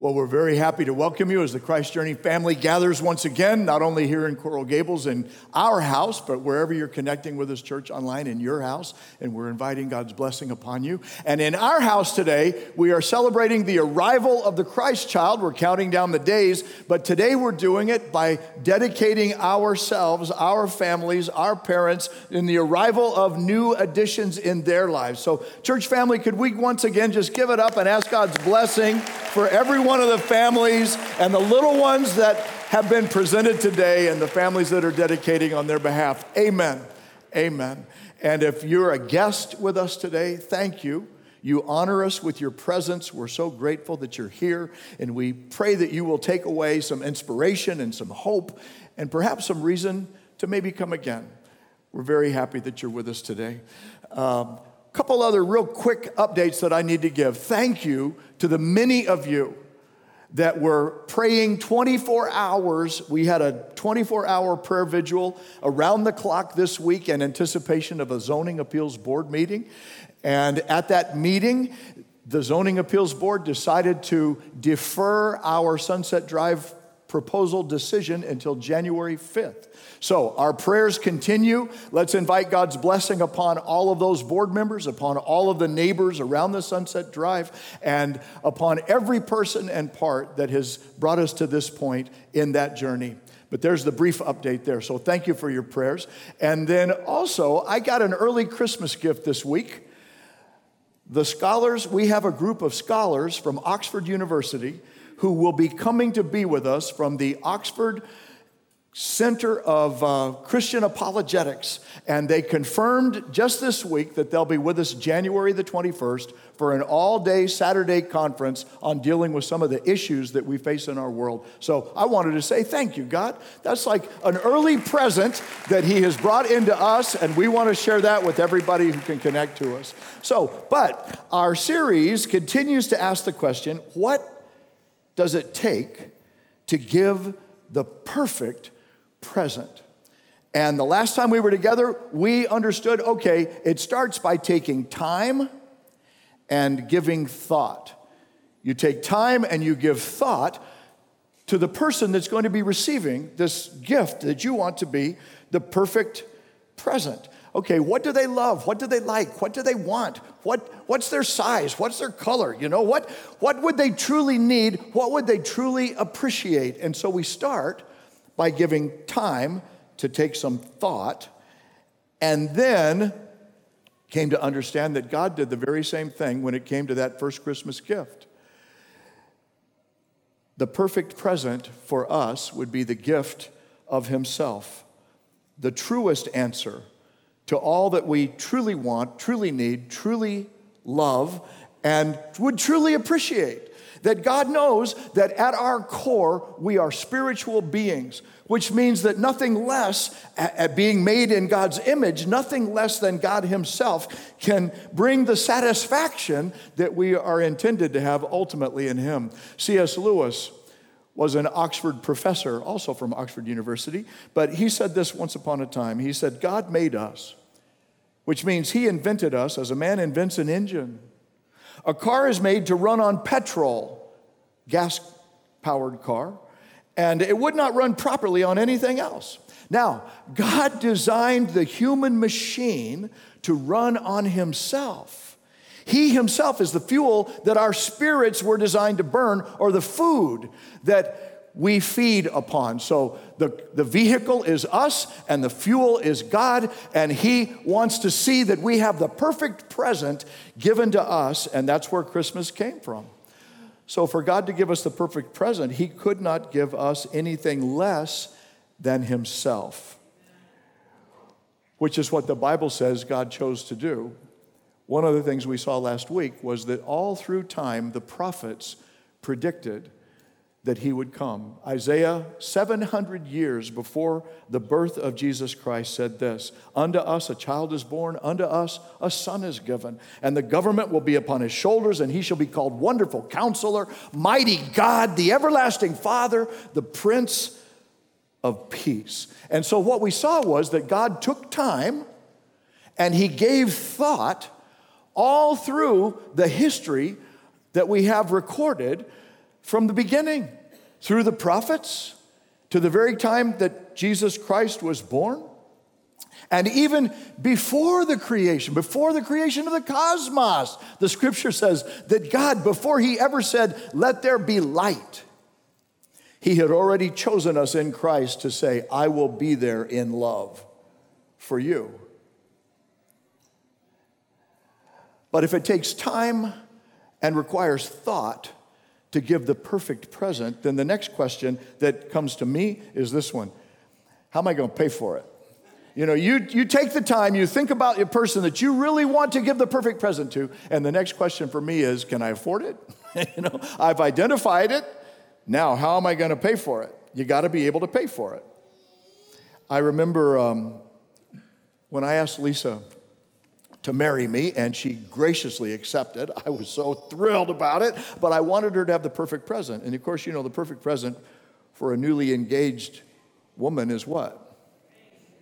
Well, we're very happy to welcome you as the Christ Journey family gathers once again, not only here in Coral Gables in our house, but wherever you're connecting with us, church online in your house. And we're inviting God's blessing upon you. And in our house today, we are celebrating the arrival of the Christ child. We're counting down the days, but today we're doing it by dedicating ourselves, our families, our parents, in the arrival of new additions in their lives. So, church family, could we once again just give it up and ask God's blessing for everyone? One of the families and the little ones that have been presented today and the families that are dedicating on their behalf. Amen. Amen. And if you're a guest with us today, thank you. You honor us with your presence. We're so grateful that you're here, and we pray that you will take away some inspiration and some hope and perhaps some reason to maybe come again. We're very happy that you're with us today. A um, couple other real quick updates that I need to give. Thank you to the many of you that were praying 24 hours. We had a 24 hour prayer vigil around the clock this week in anticipation of a zoning appeals board meeting. And at that meeting, the zoning appeals board decided to defer our Sunset Drive proposal decision until January 5th. So our prayers continue. Let's invite God's blessing upon all of those board members, upon all of the neighbors around the Sunset Drive, and upon every person and part that has brought us to this point in that journey. But there's the brief update there. So thank you for your prayers. And then also, I got an early Christmas gift this week. The scholars, we have a group of scholars from Oxford University who will be coming to be with us from the Oxford Center of uh, Christian Apologetics, and they confirmed just this week that they'll be with us January the 21st for an all day Saturday conference on dealing with some of the issues that we face in our world. So I wanted to say thank you, God. That's like an early present that He has brought into us, and we want to share that with everybody who can connect to us. So, but our series continues to ask the question what does it take to give the perfect present. And the last time we were together, we understood okay, it starts by taking time and giving thought. You take time and you give thought to the person that's going to be receiving this gift that you want to be the perfect present. Okay, what do they love? What do they like? What do they want? What, what's their size? What's their color? You know, what, what would they truly need? What would they truly appreciate? And so we start by giving time to take some thought, and then came to understand that God did the very same thing when it came to that first Christmas gift. The perfect present for us would be the gift of Himself, the truest answer to all that we truly want, truly need, truly love, and would truly appreciate that God knows that at our core, we are spiritual beings, which means that nothing less, at being made in God's image, nothing less than God Himself can bring the satisfaction that we are intended to have ultimately in Him. C.S. Lewis was an Oxford professor, also from Oxford University, but he said this once upon a time. He said, God made us, which means He invented us as a man invents an engine. A car is made to run on petrol, gas powered car, and it would not run properly on anything else. Now, God designed the human machine to run on Himself. He Himself is the fuel that our spirits were designed to burn, or the food that we feed upon. So the, the vehicle is us and the fuel is God, and He wants to see that we have the perfect present given to us, and that's where Christmas came from. So, for God to give us the perfect present, He could not give us anything less than Himself, which is what the Bible says God chose to do. One of the things we saw last week was that all through time, the prophets predicted that he would come. Isaiah, 700 years before the birth of Jesus Christ, said this Unto us a child is born, unto us a son is given, and the government will be upon his shoulders, and he shall be called Wonderful Counselor, Mighty God, the Everlasting Father, the Prince of Peace. And so what we saw was that God took time and he gave thought all through the history that we have recorded from the beginning, through the prophets, to the very time that Jesus Christ was born. And even before the creation, before the creation of the cosmos, the scripture says that God, before He ever said, Let there be light, He had already chosen us in Christ to say, I will be there in love for you. But if it takes time and requires thought to give the perfect present, then the next question that comes to me is this one How am I going to pay for it? You know, you, you take the time, you think about your person that you really want to give the perfect present to, and the next question for me is, can I afford it? you know, I've identified it. Now, how am I going to pay for it? You got to be able to pay for it. I remember um, when I asked Lisa to marry me, and she graciously accepted. I was so thrilled about it, but I wanted her to have the perfect present. And of course, you know, the perfect present for a newly engaged woman is what?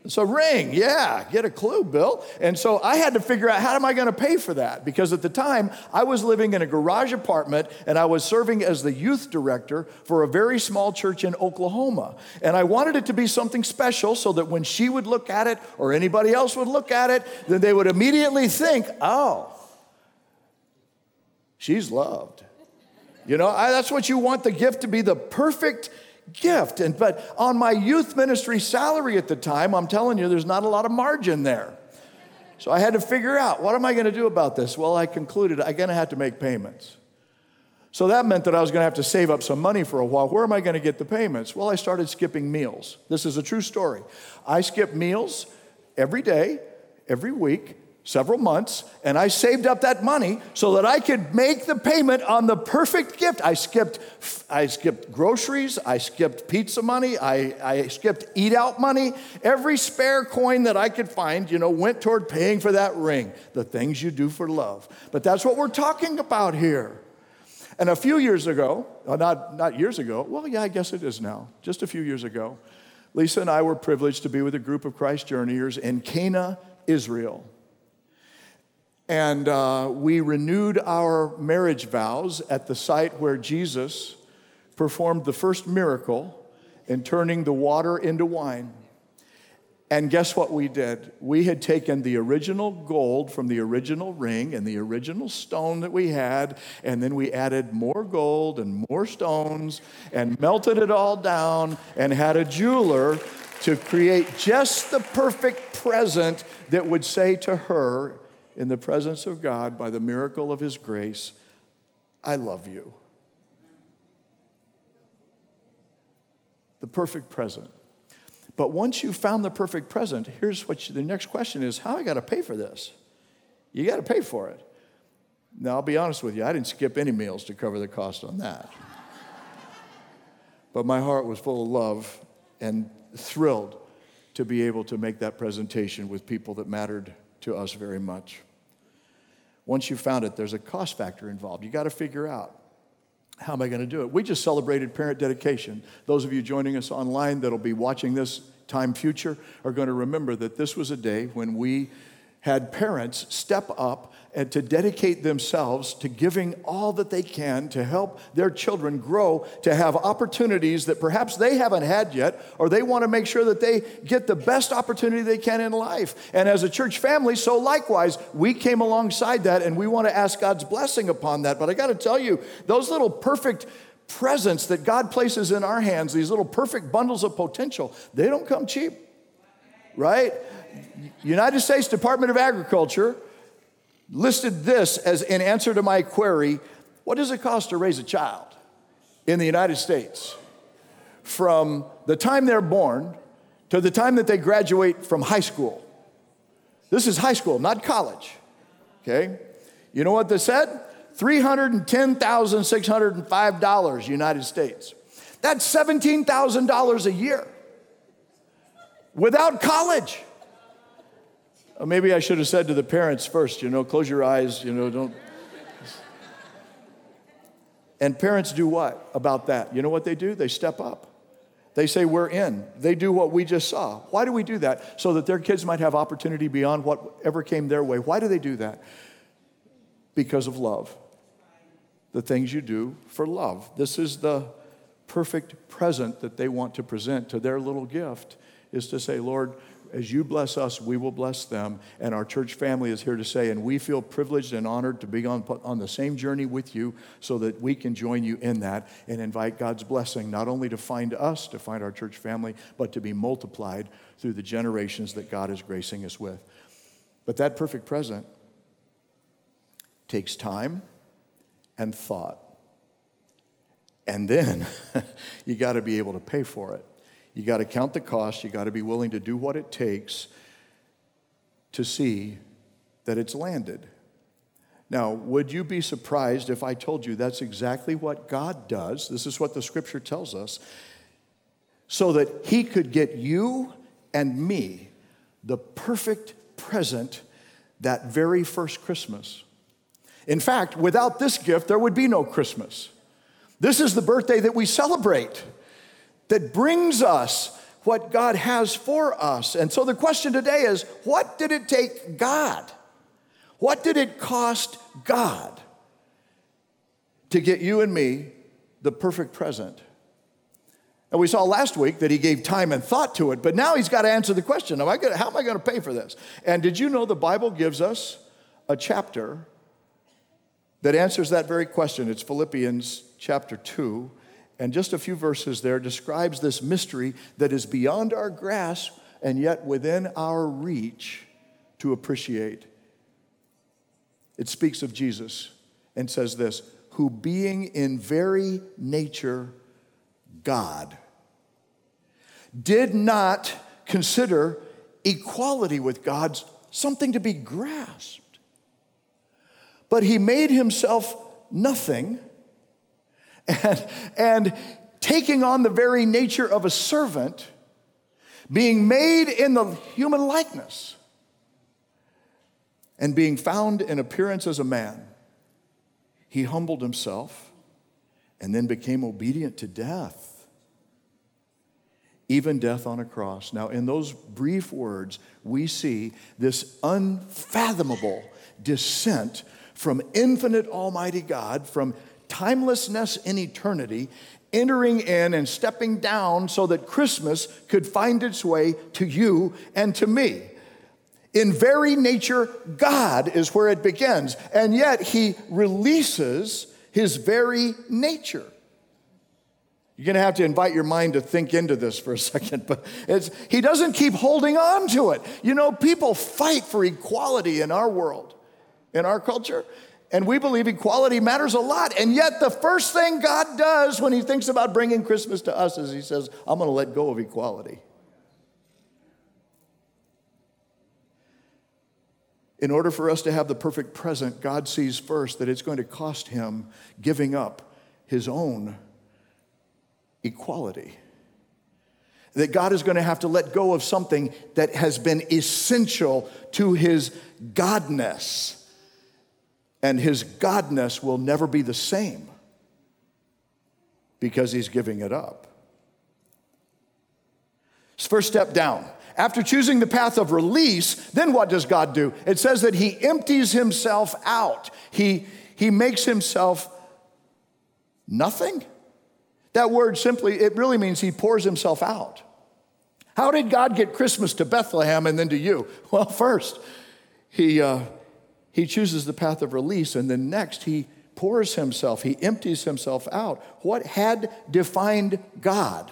So ring, yeah, get a clue, Bill. And so I had to figure out how am I going to pay for that? Because at the time I was living in a garage apartment and I was serving as the youth director for a very small church in Oklahoma. And I wanted it to be something special so that when she would look at it or anybody else would look at it, then they would immediately think, "Oh, she's loved." You know, I, that's what you want the gift to be the perfect gift. And but on my youth ministry salary at the time, I'm telling you, there's not a lot of margin there. So I had to figure out what am I going to do about this? Well, I concluded I'm going to have to make payments. So that meant that I was going to have to save up some money for a while. Where am I going to get the payments? Well, I started skipping meals. This is a true story. I skipped meals every day, every week, several months, and I saved up that money so that I could make the payment on the perfect gift. I skipped, I skipped groceries, I skipped pizza money, I, I skipped eat out money. Every spare coin that I could find, you know, went toward paying for that ring, the things you do for love. But that's what we're talking about here. And a few years ago, uh, not, not years ago, well, yeah, I guess it is now, just a few years ago, Lisa and I were privileged to be with a group of Christ journeyers in Cana, Israel. And uh, we renewed our marriage vows at the site where Jesus performed the first miracle in turning the water into wine. And guess what we did? We had taken the original gold from the original ring and the original stone that we had, and then we added more gold and more stones and melted it all down and had a jeweler to create just the perfect present that would say to her, in the presence of God by the miracle of His grace, I love you. The perfect present. But once you've found the perfect present, here's what you, the next question is how I got to pay for this? You got to pay for it. Now, I'll be honest with you, I didn't skip any meals to cover the cost on that. but my heart was full of love and thrilled to be able to make that presentation with people that mattered to us very much. Once you found it, there's a cost factor involved. You got to figure out how am I going to do it? We just celebrated parent dedication. Those of you joining us online that'll be watching this time future are going to remember that this was a day when we had parents step up and to dedicate themselves to giving all that they can to help their children grow to have opportunities that perhaps they haven't had yet, or they want to make sure that they get the best opportunity they can in life. And as a church family, so likewise, we came alongside that and we want to ask God's blessing upon that. But I got to tell you, those little perfect presents that God places in our hands, these little perfect bundles of potential, they don't come cheap, right? United States Department of Agriculture listed this as in answer to my query what does it cost to raise a child in the United States? From the time they're born to the time that they graduate from high school. This is high school, not college. Okay? You know what they said? $310,605 United States. That's $17,000 a year without college. Or maybe I should have said to the parents first, you know, close your eyes, you know, don't. And parents do what about that? You know what they do? They step up. They say, We're in. They do what we just saw. Why do we do that? So that their kids might have opportunity beyond whatever came their way. Why do they do that? Because of love. the things you do for love. This is the perfect present that they want to present to their little gift is to say, Lord, as you bless us, we will bless them. And our church family is here to say, and we feel privileged and honored to be on, on the same journey with you so that we can join you in that and invite God's blessing not only to find us, to find our church family, but to be multiplied through the generations that God is gracing us with. But that perfect present takes time and thought. And then you got to be able to pay for it. You got to count the cost. You got to be willing to do what it takes to see that it's landed. Now, would you be surprised if I told you that's exactly what God does? This is what the scripture tells us. So that He could get you and me the perfect present that very first Christmas. In fact, without this gift, there would be no Christmas. This is the birthday that we celebrate that brings us what God has for us. And so the question today is what did it take God? What did it cost God to get you and me the perfect present? And we saw last week that he gave time and thought to it, but now he's got to answer the question am I gonna, how am I going to pay for this? And did you know the Bible gives us a chapter that answers that very question? It's Philippians chapter 2. And just a few verses there describes this mystery that is beyond our grasp and yet within our reach to appreciate. It speaks of Jesus and says this who being in very nature God, did not consider equality with God something to be grasped, but he made himself nothing and, and taking on the very nature of a servant, being made in the human likeness, and being found in appearance as a man, he humbled himself and then became obedient to death, even death on a cross. Now, in those brief words, we see this unfathomable descent from infinite Almighty God, from timelessness in eternity, entering in and stepping down so that Christmas could find its way to you and to me. In very nature, God is where it begins, and yet He releases His very nature. You're going to have to invite your mind to think into this for a second, but he doesn't keep holding on to it. You know, people fight for equality in our world, in our culture. And we believe equality matters a lot. And yet, the first thing God does when He thinks about bringing Christmas to us is He says, I'm going to let go of equality. In order for us to have the perfect present, God sees first that it's going to cost Him giving up His own equality. That God is going to have to let go of something that has been essential to His Godness and his godness will never be the same because he's giving it up. First step down. After choosing the path of release, then what does God do? It says that he empties himself out. He, he makes himself nothing. That word simply, it really means he pours himself out. How did God get Christmas to Bethlehem and then to you? Well, first, he, uh, he chooses the path of release, and then next, he pours himself, he empties himself out. What had defined God?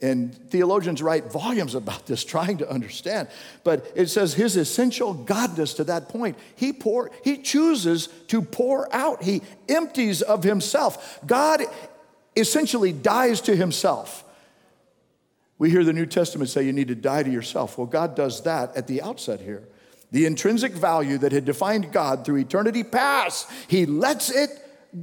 And theologians write volumes about this, trying to understand. But it says his essential godness to that point. He pour, he chooses to pour out. He empties of himself. God essentially dies to himself. We hear the New Testament say you need to die to yourself. Well, God does that at the outset here the intrinsic value that had defined God through eternity past, he lets it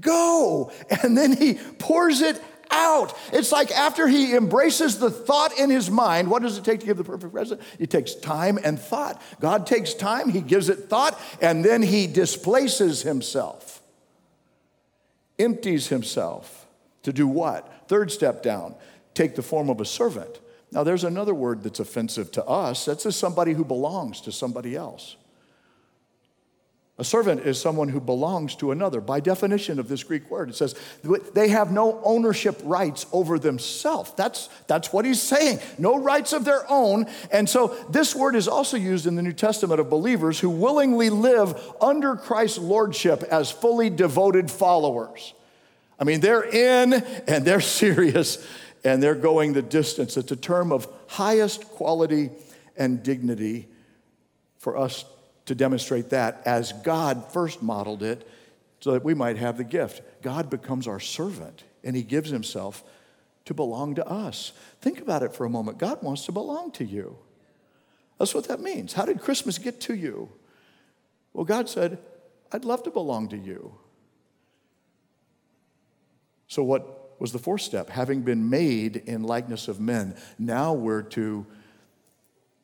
go and then he pours it out. It's like after he embraces the thought in his mind, what does it take to give the perfect present? It takes time and thought. God takes time, he gives it thought, and then he displaces himself, empties himself to do what? Third step down, take the form of a servant. Now, there's another word that's offensive to us. That's as somebody who belongs to somebody else. A servant is someone who belongs to another. By definition of this Greek word, it says they have no ownership rights over themselves. That's, that's what he's saying. No rights of their own. And so this word is also used in the New Testament of believers who willingly live under Christ's lordship as fully devoted followers. I mean, they're in and they're serious and they're going the distance. It's a term of highest quality and dignity for us to demonstrate that as God first modeled it so that we might have the gift. God becomes our servant and he gives himself to belong to us. Think about it for a moment. God wants to belong to you. That's what that means. How did Christmas get to you? Well, God said, I'd love to belong to you. So, what was the fourth step? Having been made in likeness of men, now we're to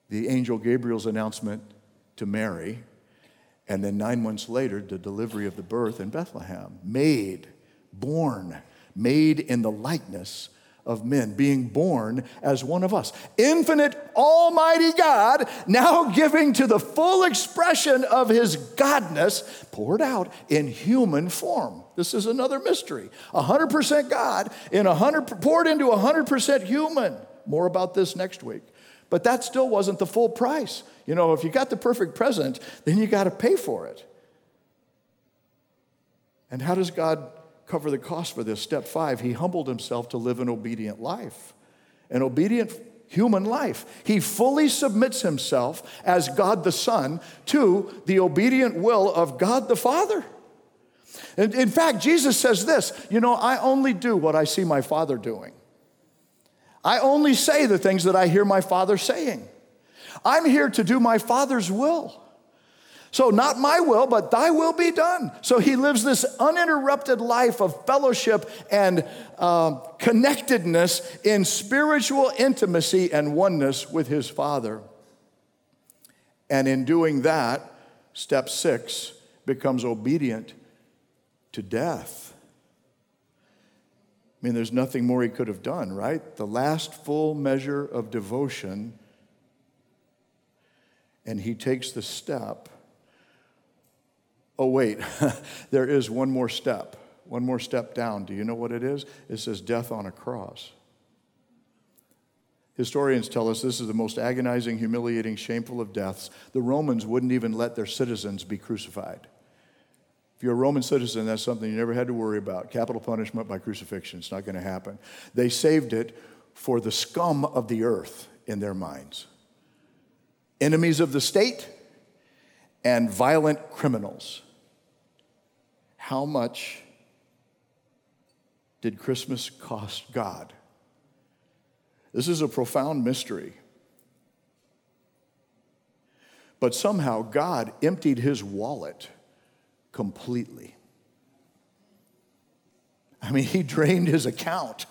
the angel Gabriel's announcement to Mary, and then nine months later, the delivery of the birth in Bethlehem. Made, born, made in the likeness of men, being born as one of us. Infinite, almighty God, now giving to the full expression of his godness, poured out in human form. This is another mystery. 100% God in 100 poured into 100% human. More about this next week. But that still wasn't the full price. You know, if you got the perfect present, then you got to pay for it. And how does God cover the cost for this? Step five, he humbled himself to live an obedient life, an obedient human life. He fully submits himself as God the Son to the obedient will of God the Father. And in fact, Jesus says this you know, I only do what I see my Father doing. I only say the things that I hear my Father saying. I'm here to do my Father's will. So, not my will, but thy will be done. So, he lives this uninterrupted life of fellowship and uh, connectedness in spiritual intimacy and oneness with his Father. And in doing that, step six becomes obedient to death. I mean, there's nothing more he could have done, right? The last full measure of devotion, and he takes the step. Oh, wait, there is one more step, one more step down. Do you know what it is? It says death on a cross. Historians tell us this is the most agonizing, humiliating, shameful of deaths. The Romans wouldn't even let their citizens be crucified. If you're a Roman citizen, that's something you never had to worry about. Capital punishment by crucifixion. It's not going to happen. They saved it for the scum of the earth in their minds enemies of the state and violent criminals. How much did Christmas cost God? This is a profound mystery. But somehow God emptied his wallet completely. I mean, he drained his account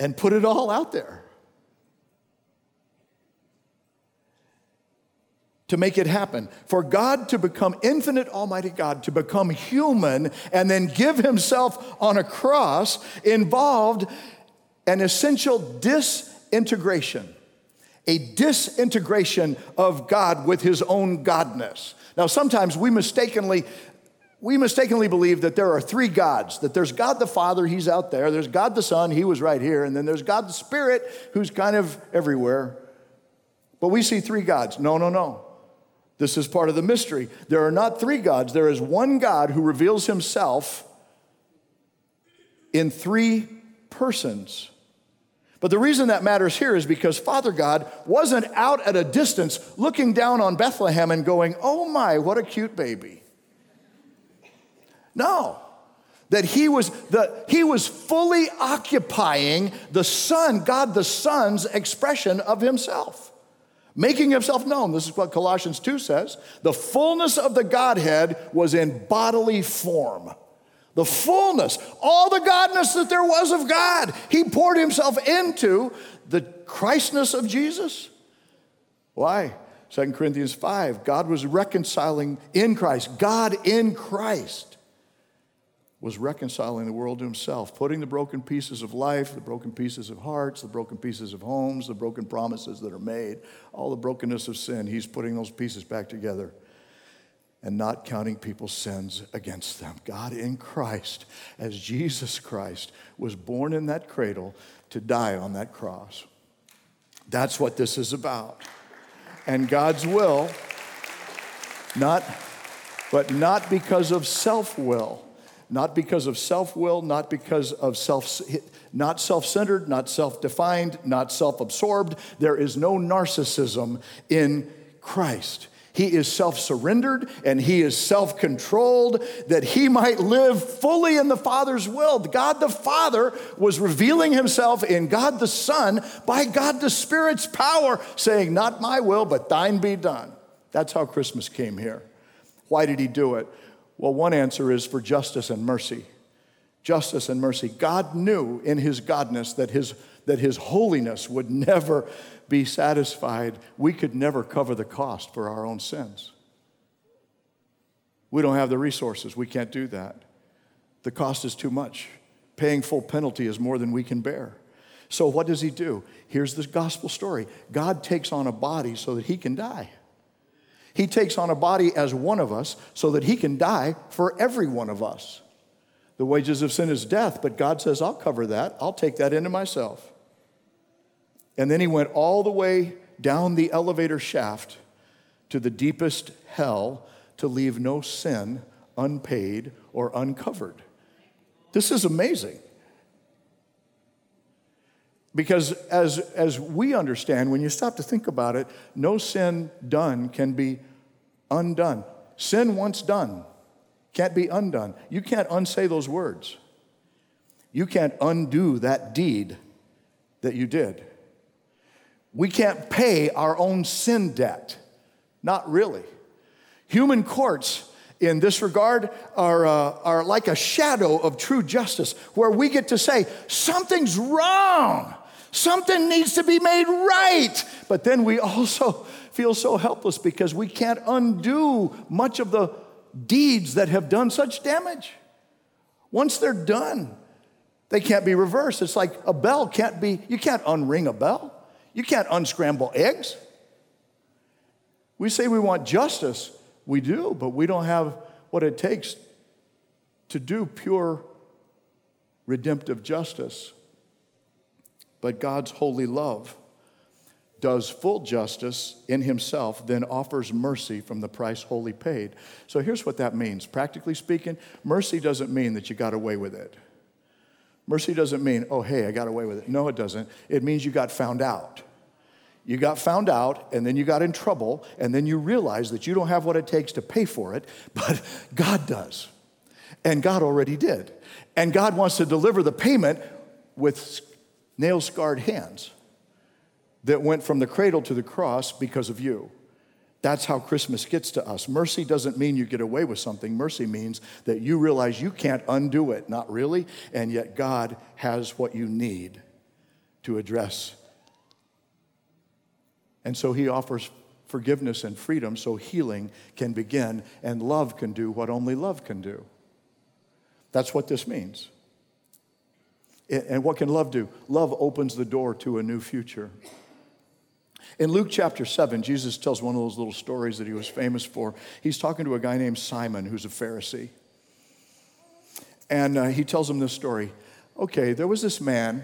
and put it all out there. To make it happen. For God to become infinite, almighty God, to become human and then give himself on a cross involved an essential disintegration, a disintegration of God with his own godness. Now, sometimes we mistakenly we mistakenly believe that there are three gods that there's God the Father, he's out there, there's God the Son, he was right here, and then there's God the Spirit, who's kind of everywhere. But we see three gods. No, no, no. This is part of the mystery. There are not three gods, there is one God who reveals himself in three persons. But the reason that matters here is because Father God wasn't out at a distance looking down on Bethlehem and going, oh my, what a cute baby. No. That he was, the, he was fully occupying the Son, God the Son's expression of himself, making himself known. This is what Colossians 2 says. The fullness of the Godhead was in bodily form the fullness, all the godness that there was of God. He poured himself into the Christness of Jesus. Why? 2 Corinthians 5 God was reconciling in Christ, God in Christ. Was reconciling the world to himself, putting the broken pieces of life, the broken pieces of hearts, the broken pieces of homes, the broken promises that are made, all the brokenness of sin. He's putting those pieces back together and not counting people's sins against them. God in Christ, as Jesus Christ was born in that cradle to die on that cross. That's what this is about. And God's will, not, but not because of self will not because of self will, not because of self, not self centered, not self defined, not self absorbed. There is no narcissism in Christ. He is self surrendered and he is self controlled that he might live fully in the Father's will. God the Father was revealing himself in God the Son by God the Spirit's power, saying, Not my will, but thine be done. That's how Christmas came here. Why did he do it? Well, one answer is for justice and mercy. Justice and mercy. God knew in his godness that his, that his holiness would never be satisfied. We could never cover the cost for our own sins. We don't have the resources. We can't do that. The cost is too much. Paying full penalty is more than we can bear. So, what does he do? Here's the gospel story God takes on a body so that he can die. He takes on a body as one of us so that he can die for every one of us. The wages of sin is death, but God says, I'll cover that. I'll take that into myself. And then he went all the way down the elevator shaft to the deepest hell to leave no sin unpaid or uncovered. This is amazing. Because as, as we understand, when you stop to think about it, no sin done can be undone. Sin once done can't be undone. You can't unsay those words. You can't undo that deed that you did. We can't pay our own sin debt. Not really. Human courts in this regard are, uh, are like a shadow of true justice, where we get to say, something's wrong, something needs to be made right. But then we also feel so helpless because we can't undo much of the deeds that have done such damage. Once they're done, they can't be reversed. It's like a bell can't be, you can't unring a bell, you can't unscramble eggs. We say we want justice, we do, but we don't have what it takes to do pure redemptive justice. But God's holy love does full justice in himself, then offers mercy from the price wholly paid. So here's what that means. Practically speaking, mercy doesn't mean that you got away with it. Mercy doesn't mean, oh, hey, I got away with it. No, it doesn't. It means you got found out. You got found out, and then you got in trouble, and then you realize that you don't have what it takes to pay for it, but God does. And God already did. And God wants to deliver the payment with nail scarred hands that went from the cradle to the cross because of you. That's how Christmas gets to us. Mercy doesn't mean you get away with something. Mercy means that you realize you can't undo it, not really, and yet God has what you need to address. And so He offers forgiveness and freedom so healing can begin and love can do what only love can do. That's what this means. And what can love do? Love opens the door to a new future. In Luke chapter 7, Jesus tells one of those little stories that he was famous for. He's talking to a guy named Simon who's a Pharisee. And uh, he tells him this story. Okay, there was this man,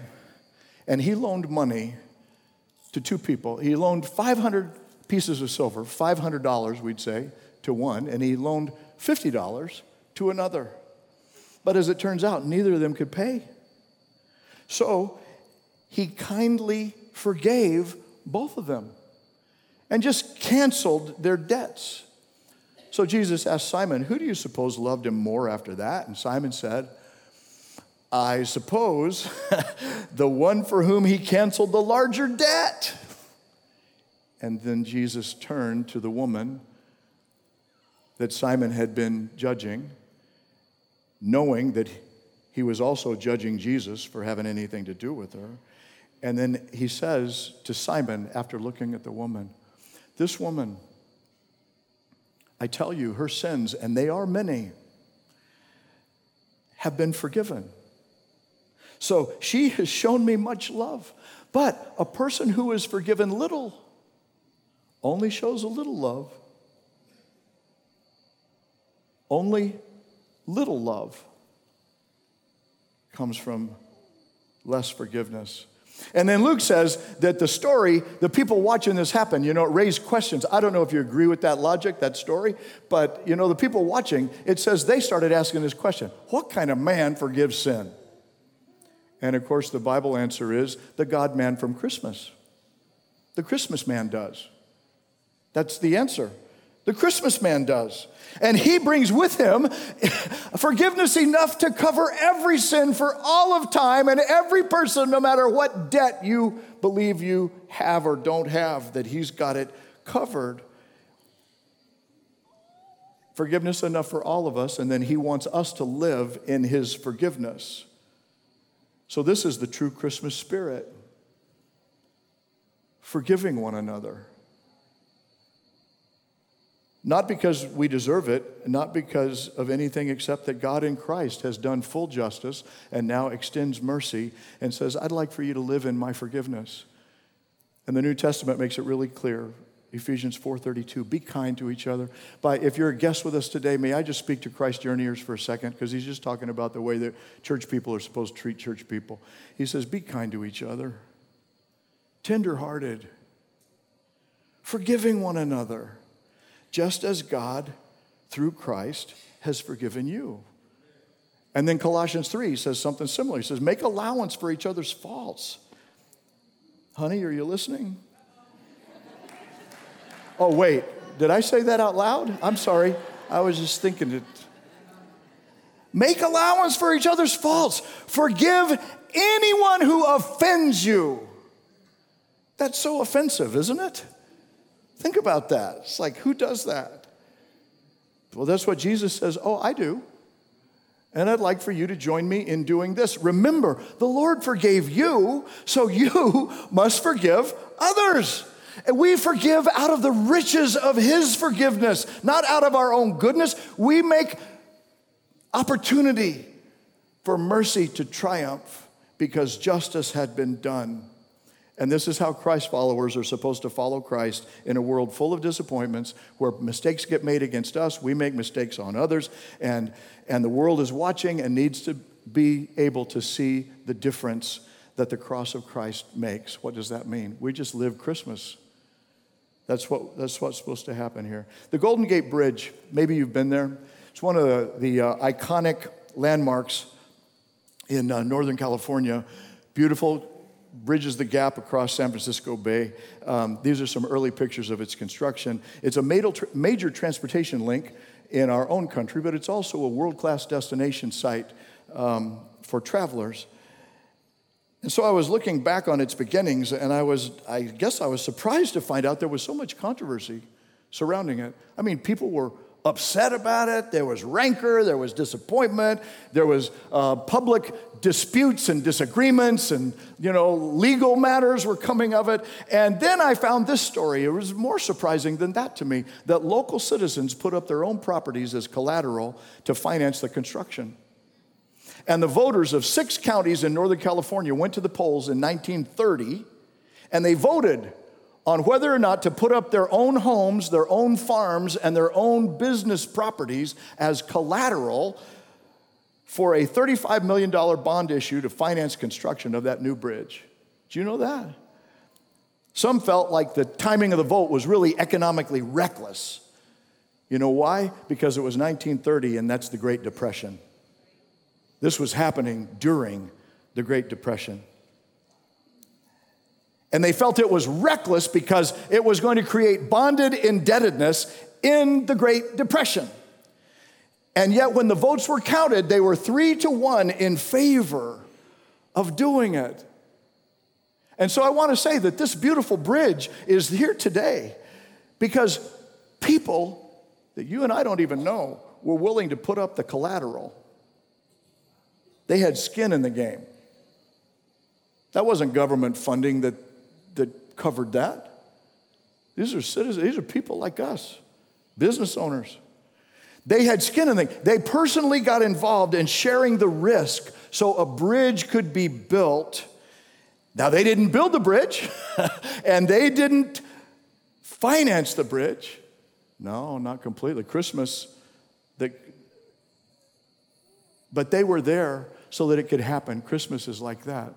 and he loaned money to two people. He loaned 500 pieces of silver, $500, we'd say, to one, and he loaned $50 to another. But as it turns out, neither of them could pay. So he kindly forgave both of them and just canceled their debts. So Jesus asked Simon, Who do you suppose loved him more after that? And Simon said, I suppose the one for whom he canceled the larger debt. And then Jesus turned to the woman that Simon had been judging, knowing that he was also judging Jesus for having anything to do with her. And then he says to Simon, after looking at the woman, This woman, I tell you, her sins, and they are many, have been forgiven. So she has shown me much love. But a person who is forgiven little only shows a little love. Only little love comes from less forgiveness. And then Luke says that the story, the people watching this happen, you know, it raised questions. I don't know if you agree with that logic, that story, but, you know, the people watching, it says they started asking this question What kind of man forgives sin? And of course, the Bible answer is the God man from Christmas. The Christmas man does. That's the answer. The Christmas man does. And he brings with him forgiveness enough to cover every sin for all of time and every person, no matter what debt you believe you have or don't have, that he's got it covered. Forgiveness enough for all of us, and then he wants us to live in his forgiveness. So, this is the true Christmas spirit forgiving one another. Not because we deserve it, not because of anything except that God in Christ has done full justice and now extends mercy and says, I'd like for you to live in my forgiveness. And the New Testament makes it really clear. Ephesians 4:32 be kind to each other. By if you're a guest with us today, may I just speak to Christ journeyers for a second because he's just talking about the way that church people are supposed to treat church people. He says be kind to each other. Tenderhearted. Forgiving one another just as God, through Christ, has forgiven you. And then Colossians 3 says something similar. He says, Make allowance for each other's faults. Honey, are you listening? Oh, wait, did I say that out loud? I'm sorry. I was just thinking it. Make allowance for each other's faults. Forgive anyone who offends you. That's so offensive, isn't it? Think about that. It's like, who does that? Well, that's what Jesus says. Oh, I do. And I'd like for you to join me in doing this. Remember, the Lord forgave you, so you must forgive others. And we forgive out of the riches of His forgiveness, not out of our own goodness. We make opportunity for mercy to triumph because justice had been done. And this is how Christ followers are supposed to follow Christ in a world full of disappointments where mistakes get made against us, we make mistakes on others, and, and the world is watching and needs to be able to see the difference that the cross of Christ makes. What does that mean? We just live Christmas. That's, what, that's what's supposed to happen here. The Golden Gate Bridge, maybe you've been there. It's one of the, the uh, iconic landmarks in uh, Northern California. Beautiful bridges the gap across San Francisco Bay. Um, these are some early pictures of its construction. It's a major transportation link in our own country, but it's also a world class destination site um, for travelers. And so I was looking back on its beginnings, and I was, I guess I was surprised to find out there was so much controversy surrounding it. I mean, people were upset about it. There was rancor, there was disappointment, there was uh, public disputes and disagreements, and you know, legal matters were coming of it. And then I found this story. It was more surprising than that to me that local citizens put up their own properties as collateral to finance the construction. And the voters of six counties in Northern California went to the polls in 1930 and they voted on whether or not to put up their own homes, their own farms, and their own business properties as collateral for a $35 million bond issue to finance construction of that new bridge. Do you know that? Some felt like the timing of the vote was really economically reckless. You know why? Because it was 1930 and that's the Great Depression. This was happening during the Great Depression. And they felt it was reckless because it was going to create bonded indebtedness in the Great Depression. And yet, when the votes were counted, they were three to one in favor of doing it. And so I want to say that this beautiful bridge is here today because people that you and I don't even know were willing to put up the collateral. They had skin in the game. That wasn't government funding that that covered that. These are citizens, these are people like us, business owners. They had skin in the They personally got involved in sharing the risk so a bridge could be built. Now, they didn't build the bridge and they didn't finance the bridge. No, not completely. Christmas, the, but they were there so that it could happen. Christmas is like that.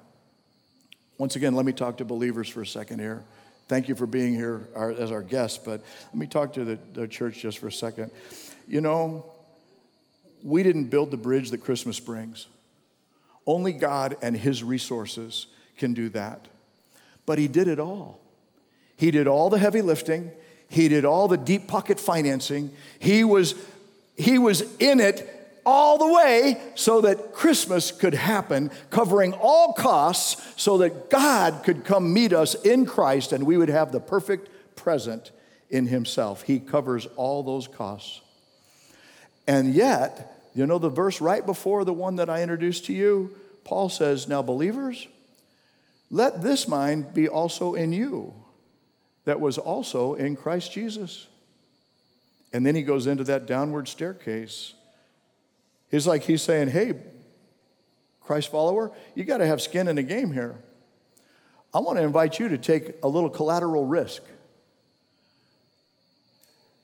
Once again, let me talk to believers for a second here. Thank you for being here as our guest, but let me talk to the, the church just for a second. You know, we didn't build the bridge that Christmas brings. Only God and His resources can do that. But He did it all. He did all the heavy lifting, He did all the deep pocket financing. He was, he was in it all the way so that Christmas could happen, covering all costs so that God could come meet us in Christ and we would have the perfect present in Himself. He covers all those costs. And yet, you know the verse right before the one that I introduced to you? Paul says, Now, believers, let this mind be also in you, that was also in Christ Jesus. And then he goes into that downward staircase. He's like, he's saying, Hey, Christ follower, you got to have skin in the game here. I want to invite you to take a little collateral risk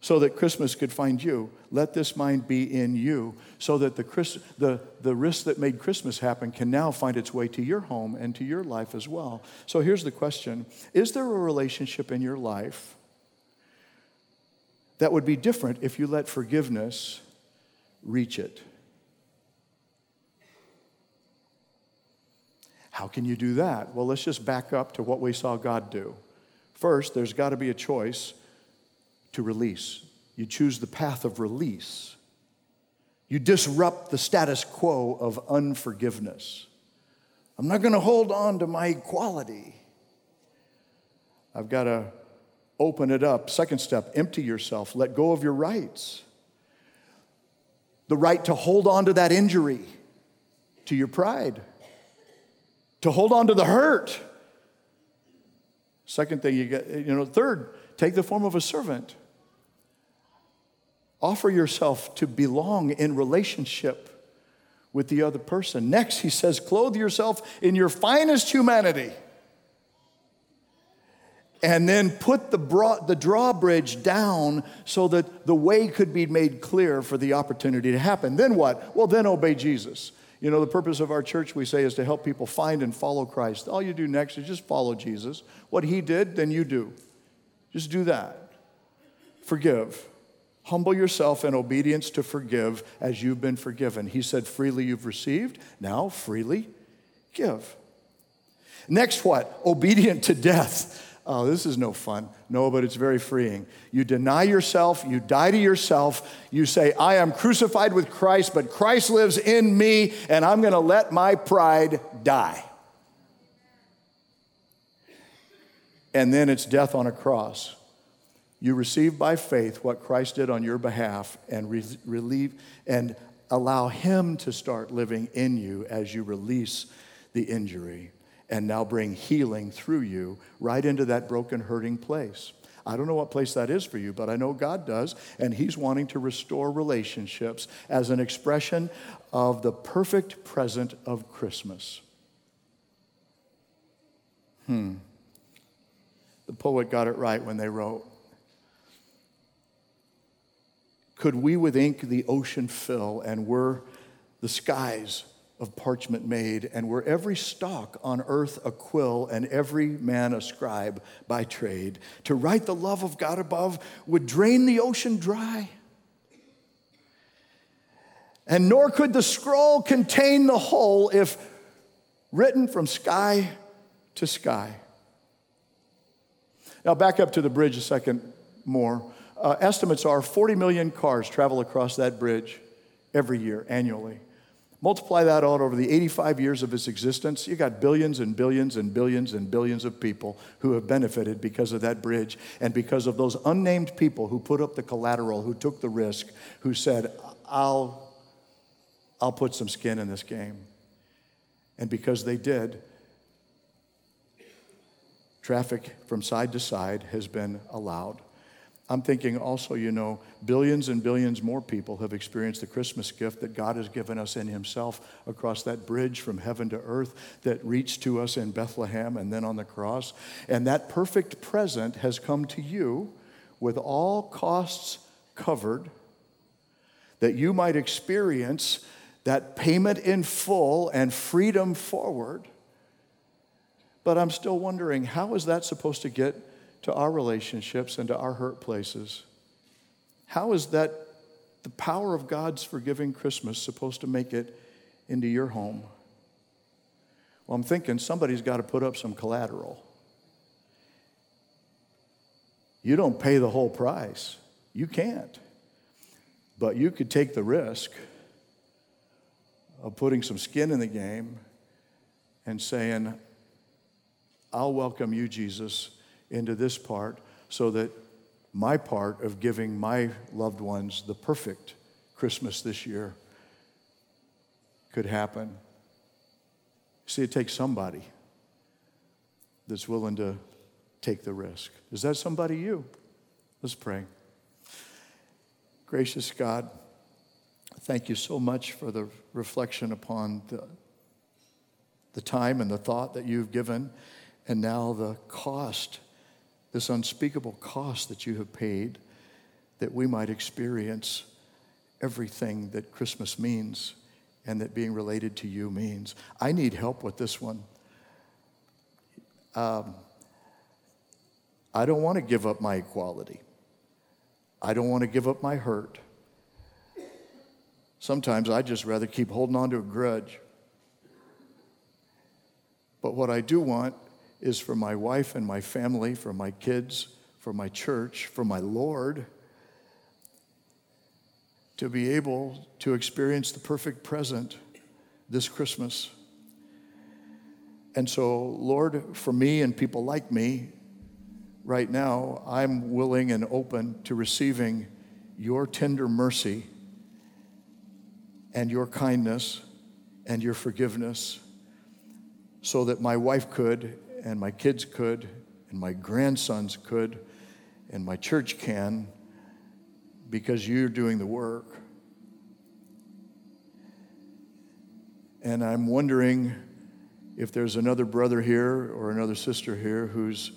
so that Christmas could find you. Let this mind be in you so that the, Chris, the, the risk that made Christmas happen can now find its way to your home and to your life as well. So here's the question Is there a relationship in your life that would be different if you let forgiveness reach it? How can you do that? Well, let's just back up to what we saw God do. First, there's got to be a choice to release. You choose the path of release. You disrupt the status quo of unforgiveness. I'm not going to hold on to my equality. I've got to open it up. Second step, empty yourself, let go of your rights. The right to hold on to that injury, to your pride, to hold on to the hurt. Second thing you get, you know, third, take the form of a servant. Offer yourself to belong in relationship with the other person. Next, he says, clothe yourself in your finest humanity. And then put the, broad, the drawbridge down so that the way could be made clear for the opportunity to happen. Then what? Well, then obey Jesus. You know, the purpose of our church, we say, is to help people find and follow Christ. All you do next is just follow Jesus. What he did, then you do. Just do that. Forgive. Humble yourself in obedience to forgive as you've been forgiven. He said, freely you've received, now freely give. Next, what? Obedient to death. Oh, this is no fun. No, but it's very freeing. You deny yourself, you die to yourself, you say, I am crucified with Christ, but Christ lives in me, and I'm going to let my pride die. And then it's death on a cross. You receive by faith what Christ did on your behalf and re- relieve and allow Him to start living in you as you release the injury and now bring healing through you right into that broken, hurting place. I don't know what place that is for you, but I know God does, and He's wanting to restore relationships as an expression of the perfect present of Christmas. Hmm. The poet got it right when they wrote could we with ink the ocean fill, and were the skies of parchment made, and were every stock on earth a quill, and every man a scribe by trade, to write the love of God above would drain the ocean dry. And nor could the scroll contain the whole if written from sky to sky. Now, back up to the bridge a second more uh, estimates are 40 million cars travel across that bridge every year, annually. Multiply that out over the 85 years of its existence, you got billions and billions and billions and billions of people who have benefited because of that bridge and because of those unnamed people who put up the collateral, who took the risk, who said, I'll, I'll put some skin in this game. And because they did, traffic from side to side has been allowed. I'm thinking also, you know, billions and billions more people have experienced the Christmas gift that God has given us in Himself across that bridge from heaven to earth that reached to us in Bethlehem and then on the cross. And that perfect present has come to you with all costs covered that you might experience that payment in full and freedom forward. But I'm still wondering how is that supposed to get to our relationships and to our hurt places? How is that the power of God's forgiving Christmas supposed to make it into your home? Well, I'm thinking somebody's got to put up some collateral. You don't pay the whole price. You can't. But you could take the risk of putting some skin in the game and saying, I'll welcome you, Jesus, into this part so that my part of giving my loved ones the perfect Christmas this year could happen. See, it takes somebody that's willing to take the risk. Is that somebody you? Let's pray. Gracious God, thank you so much for the reflection upon the, the time and the thought that you've given, and now the cost, this unspeakable cost that you have paid, that we might experience everything that Christmas means and that being related to you means. I need help with this one. Um, I don't want to give up my equality. I don't want to give up my hurt. Sometimes I just rather keep holding on to a grudge. But what I do want is for my wife and my family, for my kids, for my church, for my Lord to be able to experience the perfect present this Christmas. And so, Lord, for me and people like me, right now, I'm willing and open to receiving your tender mercy and your kindness and your forgiveness so that my wife could, and my kids could, and my grandsons could, and my church can, because you're doing the work. And I'm wondering if there's another brother here or another sister here who's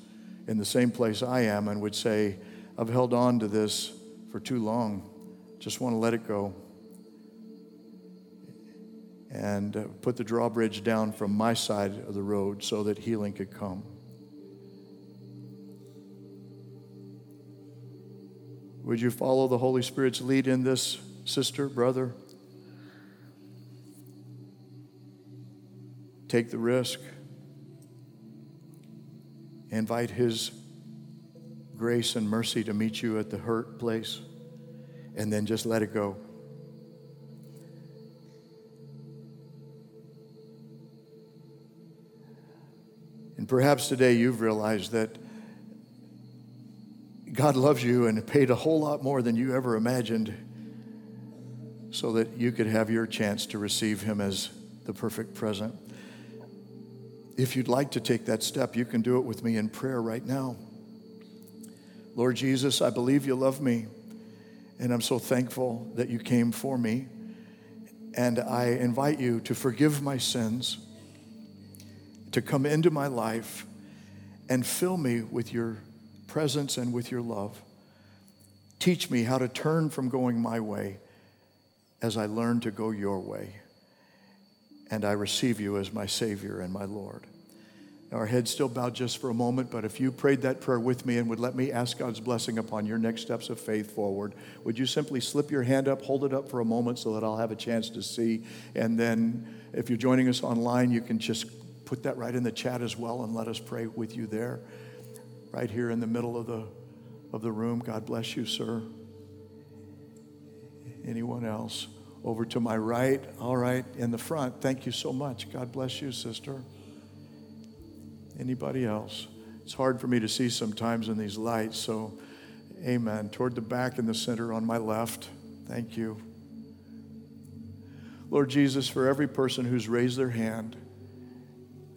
in the same place I am and would say, I've held on to this for too long, just want to let it go. And uh, put the drawbridge down from my side of the road so that healing could come. Would you follow the Holy Spirit's lead in this, sister, brother? Take the risk invite His grace and mercy to meet you at the hurt place, and then just let it go. And perhaps today you've realized that God loves you and paid a whole lot more than you ever imagined so that you could have your chance to receive Him as the perfect present. If you'd like to take that step, you can do it with me in prayer right now. Lord Jesus, I believe you love me, and I'm so thankful that you came for me. And I invite you to forgive my sins, to come into my life, and fill me with your presence and with your love. Teach me how to turn from going my way as I learn to go your way and I receive you as my Savior and my Lord. Our heads still bowed just for a moment, but if you prayed that prayer with me and would let me ask God's blessing upon your next steps of faith forward, would you simply slip your hand up, hold it up for a moment so that I'll have a chance to see? And then if you're joining us online, you can just put that right in the chat as well and let us pray with you there, right here in the middle of the, of the room. God bless you, sir. Anyone else? Over to my right. All right, in the front. Thank you so much. God bless you, sister. Anybody else? It's hard for me to see sometimes in these lights, so amen. Toward the back in the center on my left. Thank you. Lord Jesus, for every person who's raised their hand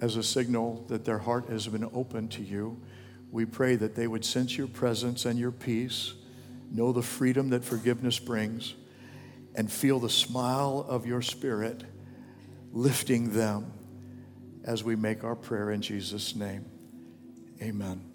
as a signal that their heart has been open to you, we pray that they would sense your presence and your peace know the freedom that forgiveness brings, and feel the smile of your spirit lifting them as we make our prayer in Jesus' name. Amen.